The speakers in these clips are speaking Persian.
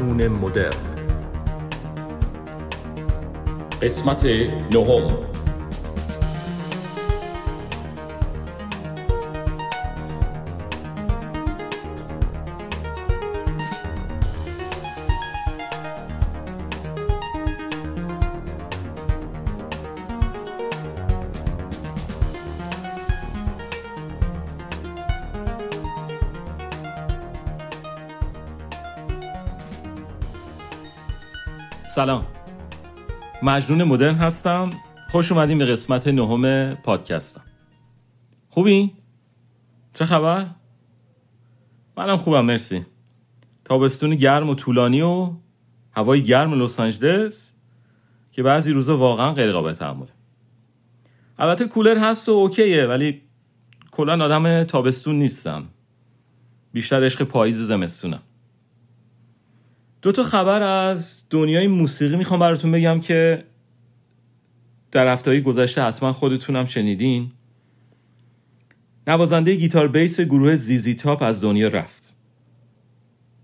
مجنون مدرن. قسمت نهم. سلام. مجنون مدرن هستم. خوش اومدیم به قسمت نهم پادکستم. خوبی؟ چه خبر؟ منم خوبم مرسی. تابستون گرم و طولانی و هوای گرم لس آنجلس که بعضی روزا واقعا غیر قابل تحمله. البته کولر هست و اوکیه ولی کلا آدم تابستون نیستم. بیشتر عشق پاییز و زمستونم. دو تا خبر از دنیای موسیقی می‌خوام براتون بگم که در هفته گذشته حتما خودتونم شنیدین. نوازنده گیتار بیس گروه زیزی تاپ از دنیا رفت.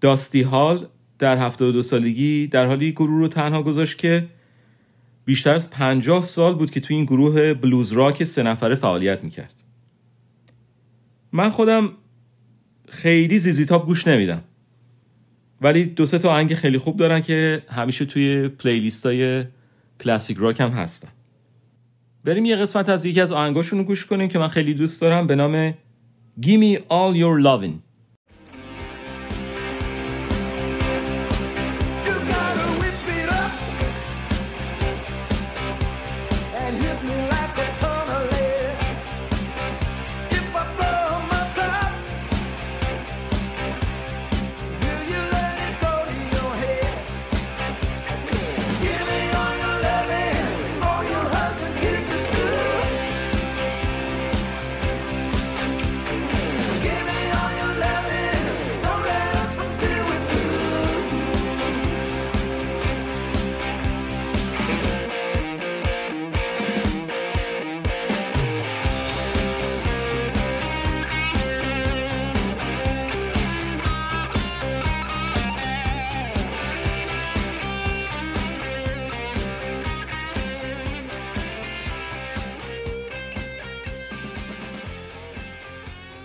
داستی هال در 72 سالگی در حالی گروه رو تنها گذاشت که بیشتر از 50 سال بود که توی این گروه بلوز راک سه نفره فعالیت می‌کرد. من خودم خیلی زیزی تاپ گوش نمیدم. ولی دو سه تا آهنگ خیلی خوب دارن که همیشه توی پلیلیست های کلاسیک راک هم هستن. بریم یه قسمت از یکی از آهنگاشون رو گوش کنیم که من خیلی دوست دارم به نام Gimme All Your Lovin'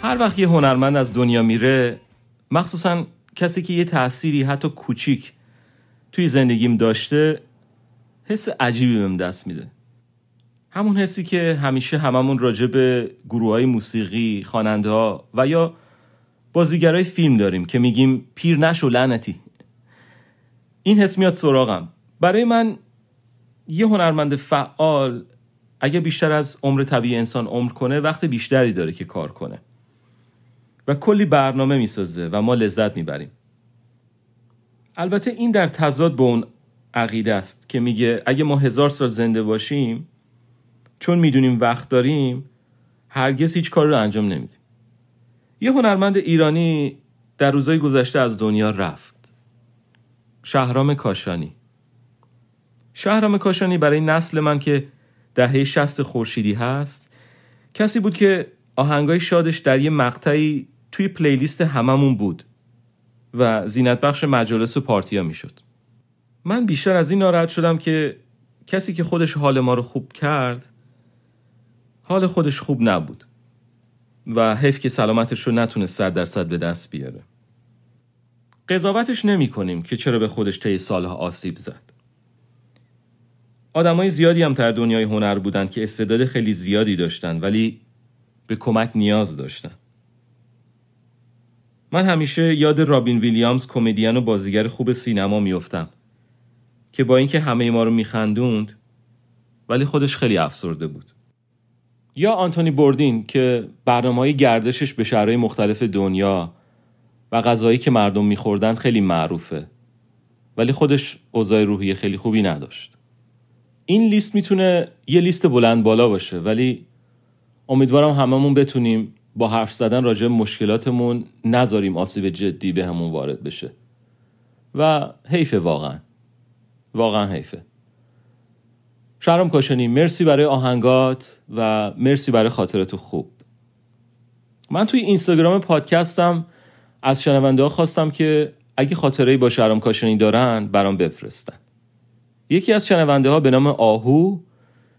هر وقت یه هنرمند از دنیا میره مخصوصا کسی که یه تأثیری حتی کوچیک توی زندگیم داشته حس عجیبی بهم دست میده. همون حسی که همیشه هممون راجع به گروه های موسیقی، خواننده ها و یا بازیگرای فیلم داریم که میگیم پیر نشو لعنتی. این حس میاد سراغم. برای من یه هنرمند فعال اگه بیشتر از عمر طبیعی انسان عمر کنه وقت بیشتری داره که کار کنه. و کلی برنامه می‌سازه و ما لذت می‌بریم. البته این در تضاد با اون عقیده است که میگه اگه ما هزار سال زنده باشیم چون می‌دونیم وقت داریم هرگز هیچ کار رو انجام نمیدیم. یه هنرمند ایرانی در روزهای گذشته از دنیا رفت. شهرام کاشانی. شهرام کاشانی برای نسل من که دهه شست خورشیدی هست کسی بود که آهنگای شادش در یه مقطعی توی پلیلیست هممون بود و زینت بخش مجالس و پارتیا می‌شد. من بیشتر از این ناراحت شدم که کسی که خودش حال ما رو خوب کرد حال خودش خوب نبود و حیف که سلامتش رو نتونه صد درصد به دست بیاره. قضاوتش نمی کنیم که چرا به خودش طی سالها آسیب زد. آدمای زیادی هم در دنیای هنر بودن که استعداد خیلی زیادی داشتن ولی به کمک نیاز داشتن. من همیشه یاد رابین ویلیامز کمدین و بازیگر خوب سینما میافتم که با اینکه همه ما رو میخندوند ولی خودش خیلی افسرده بود. یا آنتونی بوردین که برنامه های گردشش به شهرهای مختلف دنیا و غذایی که مردم میخوردن خیلی معروفه ولی خودش اوضاع روحی خیلی خوبی نداشت. این لیست می‌تونه یه لیست بلند بالا باشه ولی امیدوارم هممون بتونیم با حرف زدن راجع مشکلاتمون نذاریم آسیب جدی به همون وارد بشه. و حیفه واقعا. واقعا حیفه. شهرام کاشانی مرسی برای آهنگات و مرسی برای خاطرت خوب. من توی اینستاگرام پادکستم از شنونده ها خواستم که اگه خاطره‌ای با شهرام کاشانی دارن برام بفرستن. یکی از شنونده ها به نام آهو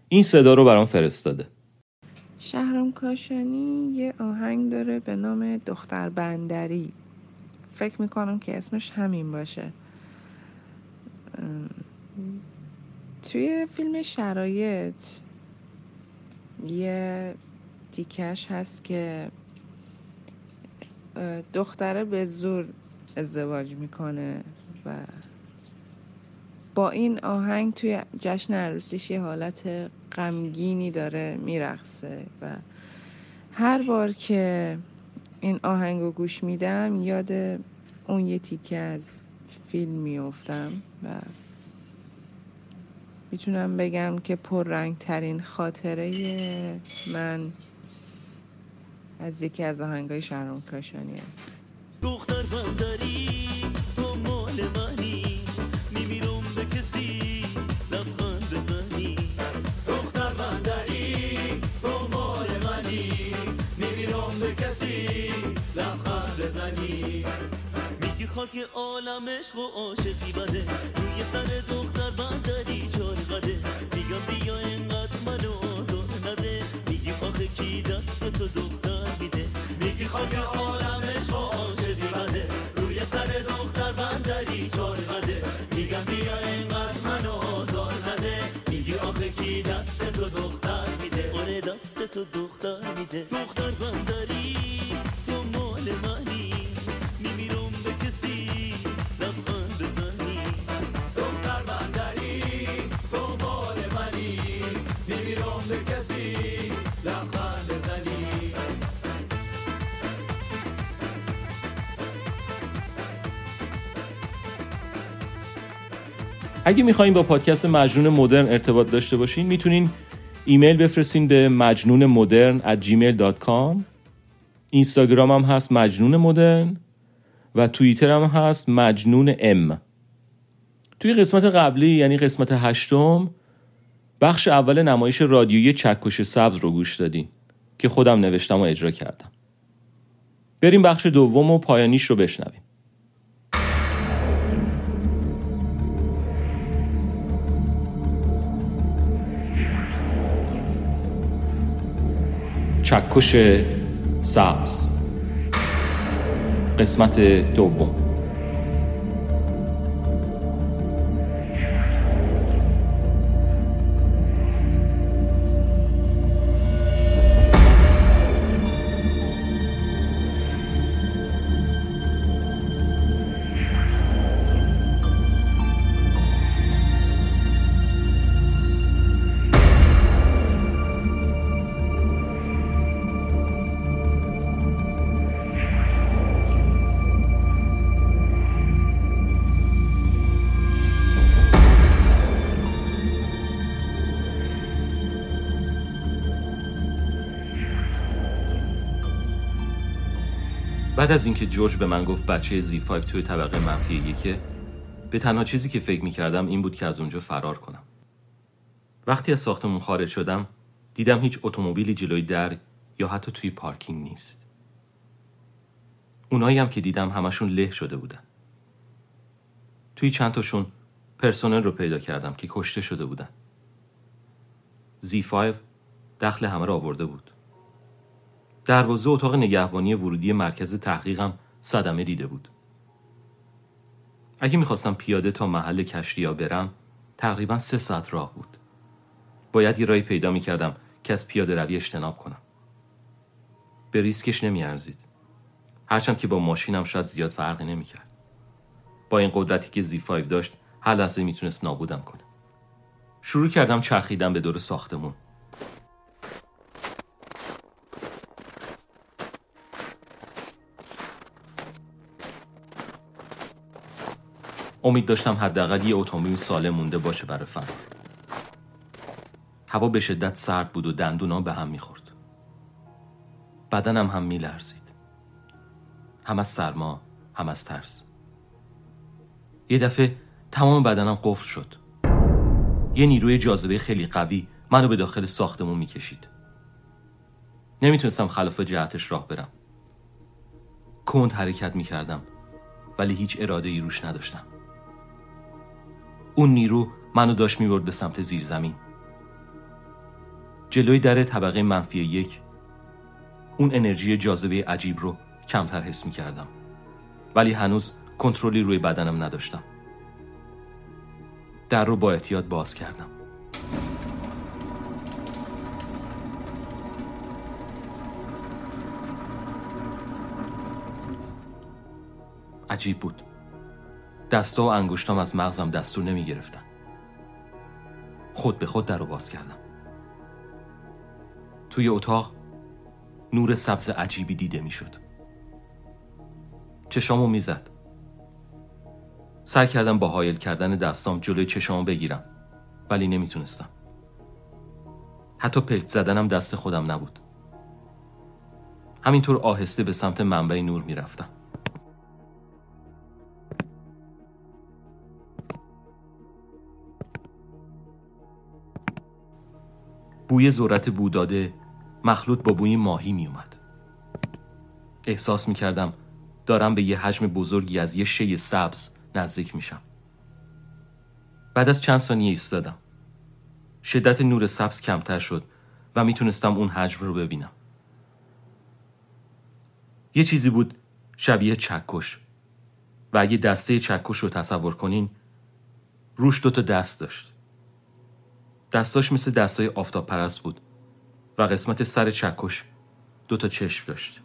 این صدا رو برام فرستاده. شهرام کاشانی یه آهنگ داره به نام دختر بندری. فکر می‌کنم که اسمش همین باشه. توی فیلم شرایط یه تیکش هست که دختره به زور ازدواج می‌کنه و با این آهنگ توی جشن عروسیش یه حالت غمگینی داره میرقصه و هر بار که این آهنگ رو گوش میدم یاد اون یه تیکه از فیلم میفتم و می‌تونم بگم که پررنگ ترین خاطره من از یکی از آهنگای شهرام کاشانیه. دختر بندری تو مال منی خاک عالم عشق و عاشقی بده. روی سر دختر بندری چار قده. میگم بیا اینقدر منو آزار نده. میگی آخه کی دست تو دختر میده؟ میگی خاک عالم عشق و عاشقی بده. روی سر دختر بندری چار قده. میگم بیا اینقدر منو آزار نده. میگی آخه کی دست تو دختر میده؟ آره دست تو دختر میده. دختر بندری اگه می‌خواین با پادکست مجنون مدرن ارتباط داشته باشین می‌تونین ایمیل بفرستین به مجنون مدرن at gmail.com اینستاگرام هم هست مجنون مدرن و توییتر هم هست مجنون ام. توی قسمت قبلی یعنی قسمت هشتم بخش اول نمایش رادیویی چکش سبز رو گوش دادین که خودم نوشتم و اجرا کردم. بریم بخش دوم و پایانیش رو بشنویم. چکش سبز. قسمت دوم. بعد از اینکه جورج به من گفت بچه زی 5 توی طبقه منفی یکه به تنها چیزی که فکر می‌کردم این بود که از اونجا فرار کنم. وقتی از ساختمون خارج شدم دیدم هیچ اتومبیلی جلوی در یا حتی توی پارکینگ نیست. اونایی هم که دیدم همشون له شده بودن. توی چند تاشون پرسنل رو پیدا کردم که کشته شده بودن. زی 5 دخل همه رو آورده بود. دروازه اتاق نگهبانی ورودی مرکز تحقیقم صدمه دیده بود. اگه می‌خواستم پیاده تا محل کشتیا برم تقریبا سه ساعت راه بود. باید یه راهی پیدا می‌کردم که از پیاده روی اجتناب کنم. به ریسکش نمیارزید. هرچند که با ماشینم شاید زیاد فرقی نمی‌کرد. با این قدرتی که زی 5 داشت هر لحظه می‌تونست نابودم کنه. شروع کردم چرخیدن به دور ساختمون. امید داشتم حداقل یه اتومبیل سالم مونده باشه برای فرار هوا به شدت سرد بود و دندونا به هم می‌خورد. بدنم هم میلرزید. هم از سرما هم از ترس. یه دفعه تمام بدنم قفل شد. یه نیروی جاذبه خیلی قوی منو به داخل ساختمون می‌کشید. نمی‌تونستم خلاف جهتش راه برم. کند حرکت می‌کردم ولی هیچ اراده ای روش نداشتم. اون نیرو منو داشت می‌برد به سمت زیر زمین جلوی در طبقه منفی یک اون انرژی جاذبه عجیب رو کمتر حس می کردم ولی هنوز کنترلی روی بدنم نداشتم. در رو با احتیاط باز کردم. عجیب بود. دستا و انگشتام از مغزم دستور نمی گرفتن خود به خود در رو باز کردم توی اتاق نور سبز عجیبی دیده می‌شد. چشامو می‌زد. سعی کردم با حایل کردن دستام جلوی چشامو بگیرم ولی نمی‌تونستم. حتی پلک زدنم دست خودم نبود. همینطور آهسته به سمت منبع نور می‌رفتم. بوی ذرت بوداده مخلوط با بوی ماهی می اومد. احساس می کردم دارم به یه حجم بزرگی از یه شی سبز نزدیک میشم. بعد از چند ثانیه ایستادم. شدت نور سبز کمتر شد و می‌تونستم اون حجم رو ببینم. یه چیزی بود شبیه چکش و اگه دسته چکش رو تصور کنین روش دوتا دست داشت. دستاش مثل دستای آفتاب پرست بود و قسمت سر چکش دو تا چشم داشت.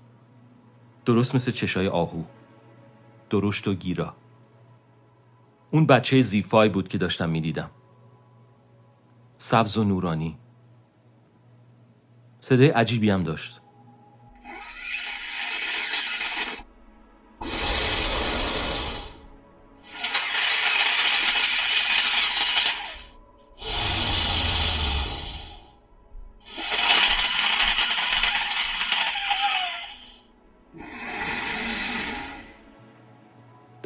درست مثل چشای آهو. درشت و گیرا. اون بچه زیفای بود که داشتم می‌دیدم. سبز و نورانی. صدای عجیبی هم داشت.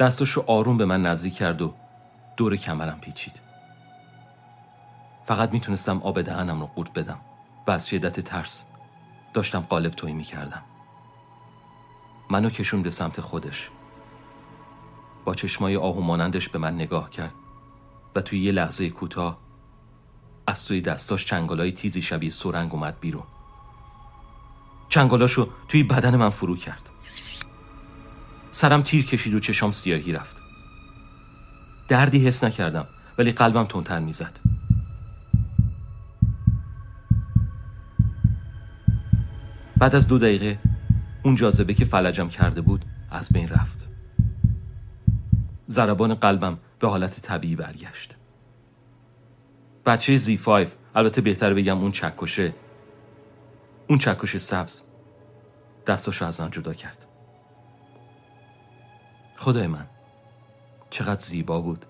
دستاشو آروم به من نزدیک کرد و دور کمرم پیچید. فقط می‌تونستم آب دهنم رو قورت بدم و از شدت ترس داشتم قالب تویی می‌کردم. منو کشون به سمت خودش. با چشمای آهو مانندش به من نگاه کرد و توی یه لحظه کوتاه از توی دستاش چنگالای تیزی شبیه سرنگ اومد بیرون. چنگالاشو توی بدن من فرو کرد. سرم تیر کشید و چشام سیاهی رفت. دردی حس نکردم ولی قلبم تندتر می‌زد. بعد از دو دقیقه اون جاذبه که فلجم کرده بود از بین رفت. ضربان قلبم به حالت طبیعی برگشت. بچه زی 5 البته بهتر بگم اون چکشه اون چکش سبز دستاشو از من جدا کرد. خدای من چقدر زیبا بود.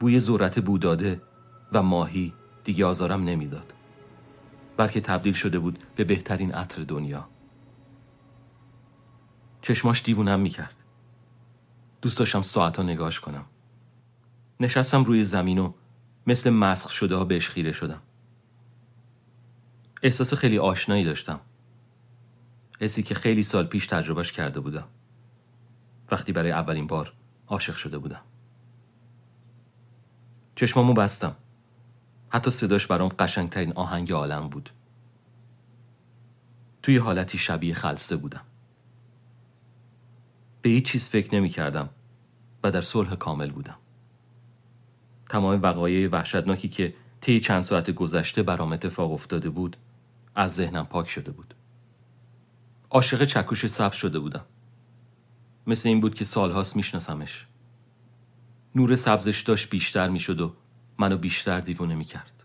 بوی ذرت بوداده و ماهی دیگه آزارم نمی‌داد. بلکه تبدیل شده بود به بهترین عطر دنیا. چشماش دیوونم می‌کرد. دوست داشتم ساعتا نگاش کنم. نشستم روی زمین و مثل مسخ شده ها بهش خیره شدم. احساس خیلی آشنایی داشتم. حسی که خیلی سال پیش تجربهش کرده بودم. وقتی برای اولین بار عاشق شده بودم. چشمامو بستم. حتی صداش برام قشنگترین آهنگ عالم بود. توی حالتی شبیه خلصه بودم. به هیچ چیز فکر نمی کردم و در صلح کامل بودم. تمام وقایع وحشتناکی که طی چند ساعت گذشته برام اتفاق افتاده بود از ذهنم پاک شده بود. عاشق چکش سبز شده بودم. مثل این بود که سالهاست میشناسمش. نور سبزش داشت بیشتر می‌شد و منو بیشتر دیوونه می‌کرد.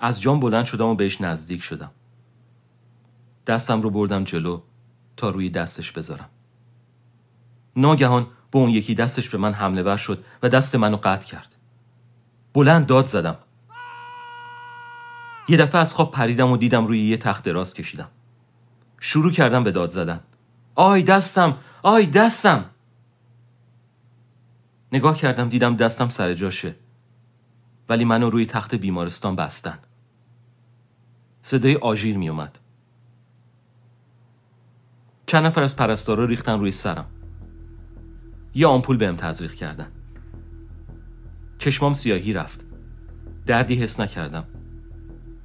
از جام بلند شدم و بهش نزدیک شدم. دستم رو بردم جلو تا روی دستش بذارم. ناگهان با اون یکی دستش به من حمله ور شد و دست منو قطع کرد. بلند داد زدم. یه دفعه از خواب پریدم و دیدم روی یه تخت دراز کشیدم. شروع کردم به داد زدن. آی دستم آی دستم. نگاه کردم دیدم دستم سر جاشه. ولی منو روی تخت بیمارستان بستن. صدای آژیر می اومد چند نفر از پرستارا ریختن روی سرم. یه آمپول بهم تزریق کردن. چشمام سیاهی رفت. دردی حس نکردم.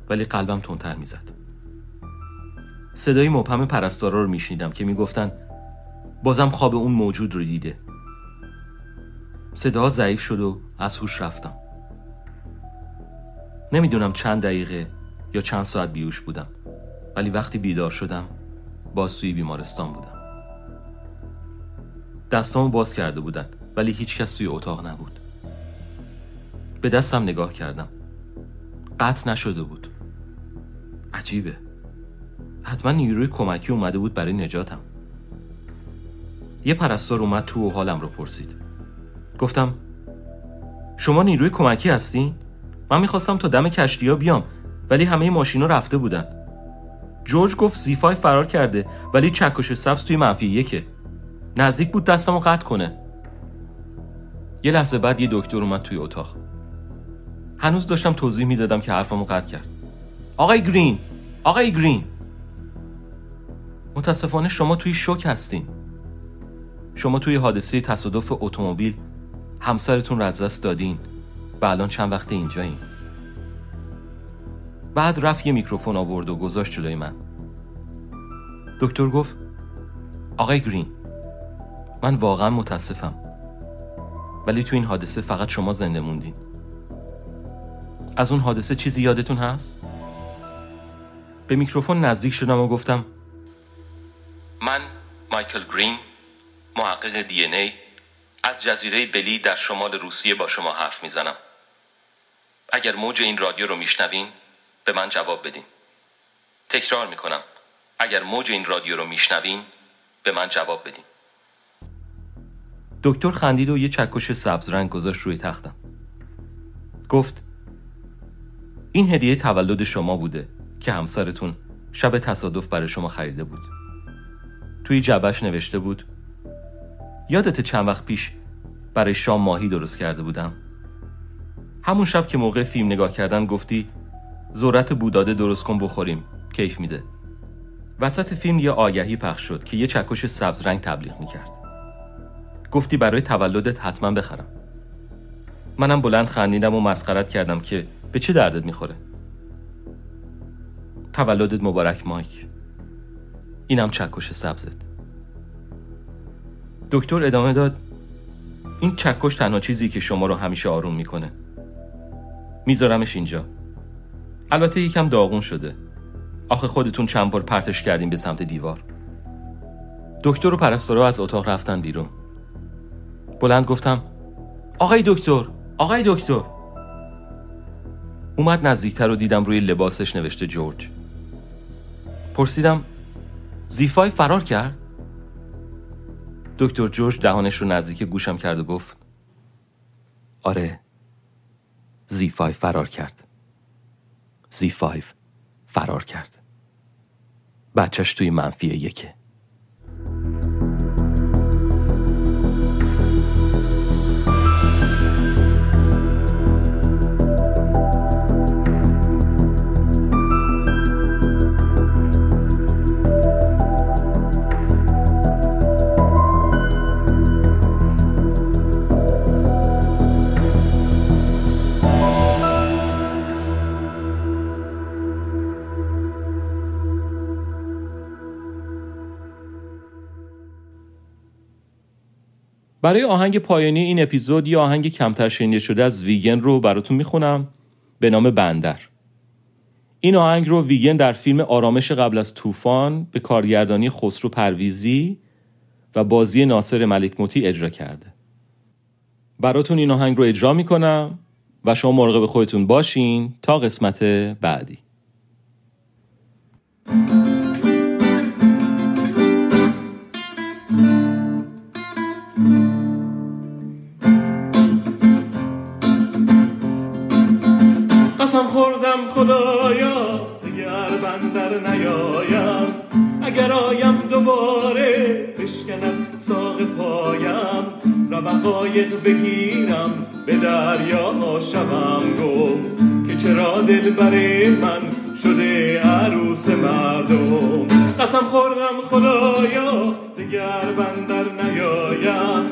ولی قلبم تندتر می‌زد. صدای مبهم پرستارا رو میشنیدم که می‌گفتن بازم خواب اون موجود رو دیده. صداها ضعیف شد و از هوش رفتم. نمی‌دونم چند دقیقه یا چند ساعت بیوش بودم ولی وقتی بیدار شدم باز توی بیمارستان بودم. دستامو باز کرده بودن ولی هیچ کس توی اتاق نبود. به دستم نگاه کردم. قطع نشده بود. عجیبه. حتما نیروی کمکی اومده بود برای نجاتم. یه پرستار اومد تو و حالم رو پرسید. گفتم شما نیروی کمکی هستین؟ من می‌خواستم تا دم کشتی ها بیام ولی همه ماشینا رفته بودن. جورج گفت زیفای فرار کرده ولی چکش سبز توی منفی یکه. نزدیک بود دستمو قطع کنه. یه لحظه بعد یه دکتر اومد توی اتاق. هنوز داشتم توضیح می‌دادم که حرفمو قطع کرد. آقای گرین آقای گرین. متاسفانه شما توی شوک هستین. شما توی حادثه تصادف اتومبیل همسرتون رو از دست دادین و الان چند وقت اینجایین. بعد رفت یه میکروفون آورد و گذاشت جلوی من. دکتر گفت آقای گرین من واقعا متاسفم. ولی تو این حادثه فقط شما زنده موندین. از اون حادثه چیزی یادتون هست؟ به میکروفون نزدیک شدم و گفتم من مایکل گرین محقق دی ای از جزیره بلی در شمال روسیه با شما حرف می‌زنم. اگر موج این رادیو رو میشنوین به من جواب بدین. تکرار می‌کنم. اگر موج این رادیو رو میشنوین به من جواب بدین. دکتر خندید و یه چکش سبز رنگ گذاشت روی تختم. گفت این هدیه تولد شما بوده که همسرتون شب تصادف برای شما خریده بود. توی جبش نوشته بود یادت چند وقت پیش برای شام ماهی درست کرده بودم. همون شب که موقع فیلم نگاه کردن گفتی ذرت بوداده درست کن بخوریم کیف میده. وسط فیلم یه آگهی پخش شد که یه چکش سبز رنگ تبلیغ می‌کرد. گفتی برای تولدت حتما بخرم. منم بلند خندیدم و مسخرت کردم که به چه دردت می‌خوره. تولدت مبارک مایک. اینم چکش سبزت. دکتر ادامه داد این چکش تنها چیزی که شما رو همیشه آروم می‌کنه. میذارمش اینجا. البته یکم داغون شده. آخه خودتون چند بار پرتش کردیم به سمت دیوار. دکتر و پرستارا از اتاق رفتن بیرون. بلند گفتم آقای دکتر آقای دکتر. اومد نزدیکتر و دیدم روی لباسش نوشته جورج. پرسیدم زیفای فرار کرد؟ دکتر جورج دهانش رو نزدیک گوشم کرد و گفت آره زیفای فرار کرد. زی5 فرار کرد. بچهش توی منفی یکه. برای آهنگ پایانی این اپیزود یه آهنگ کمتر شنیده شده از ویگن رو براتون می‌خونم. به نام بندر. این آهنگ رو ویگن در فیلم آرامش قبل از طوفان به کارگردانی خسرو پرویزی و بازی ناصر ملک موتی اجرا کرده. براتون این آهنگ رو اجرا می‌کنم و شما مراقب خودتون باشین تا قسمت بعدی. قسم خوردم خدایا. دیگر بندر نیایم. اگر آیم دوباره بشکند ساق پایم. روقایق بگیرم به دریا شوم گم که چرا دل بر من شده عروس مردم؟ قسم خوردم خدایا. دیگر بندر نیایم.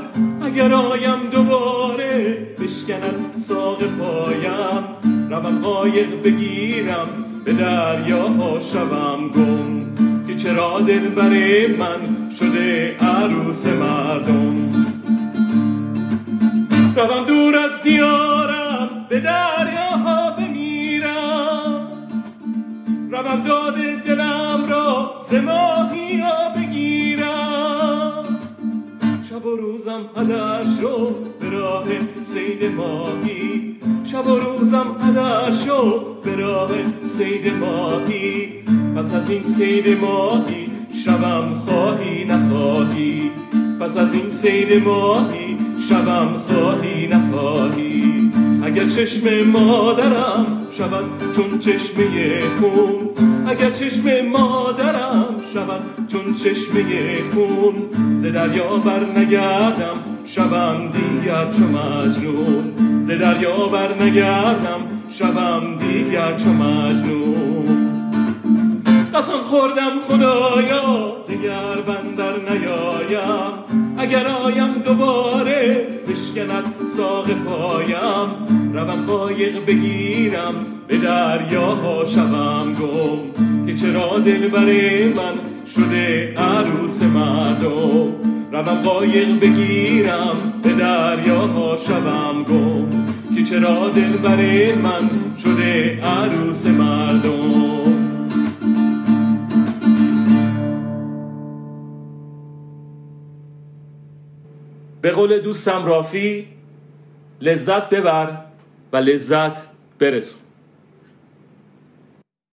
اگر آیم دوباره بشکند ساق پایم. روم قایق بگیرم به دریا شوم گم که چرا دل بر من شده عروس مردم. روم دور از دیارم به دریاها بمیرم. روم داد دلم را ز ماهیا بگیرم. شب و روزم هدر شو به راه سید ماهی شب و روزم هدر شو به راه سید ماهی. پس از این سید ماهی شبم خواهی نخواهی. پس از این سید ماهی شبم خواهی نخواهی. اگر چشم مادرم شود چون چشمه خون. اگر چشم مادرم شود چون چشمه خون. ز دریا بر نگردم شبم دیگر چو مجنون. ز دریا بر نگردم شبم دیگر چو مجنون. قسم خوردم خدایا دگر بندر نیایم. اگر آیم دوباره بشکند ساق پایم. روم قایق بگیرم به دریاها شوم گم. که چرا دل بر من شده عروس مردم؟ روم قایق بگیرم به دریاها شوم. گم که چرا دل بر من شده عروس مردم؟ به قول دوستم رافی لذت ببر و لذت برسون.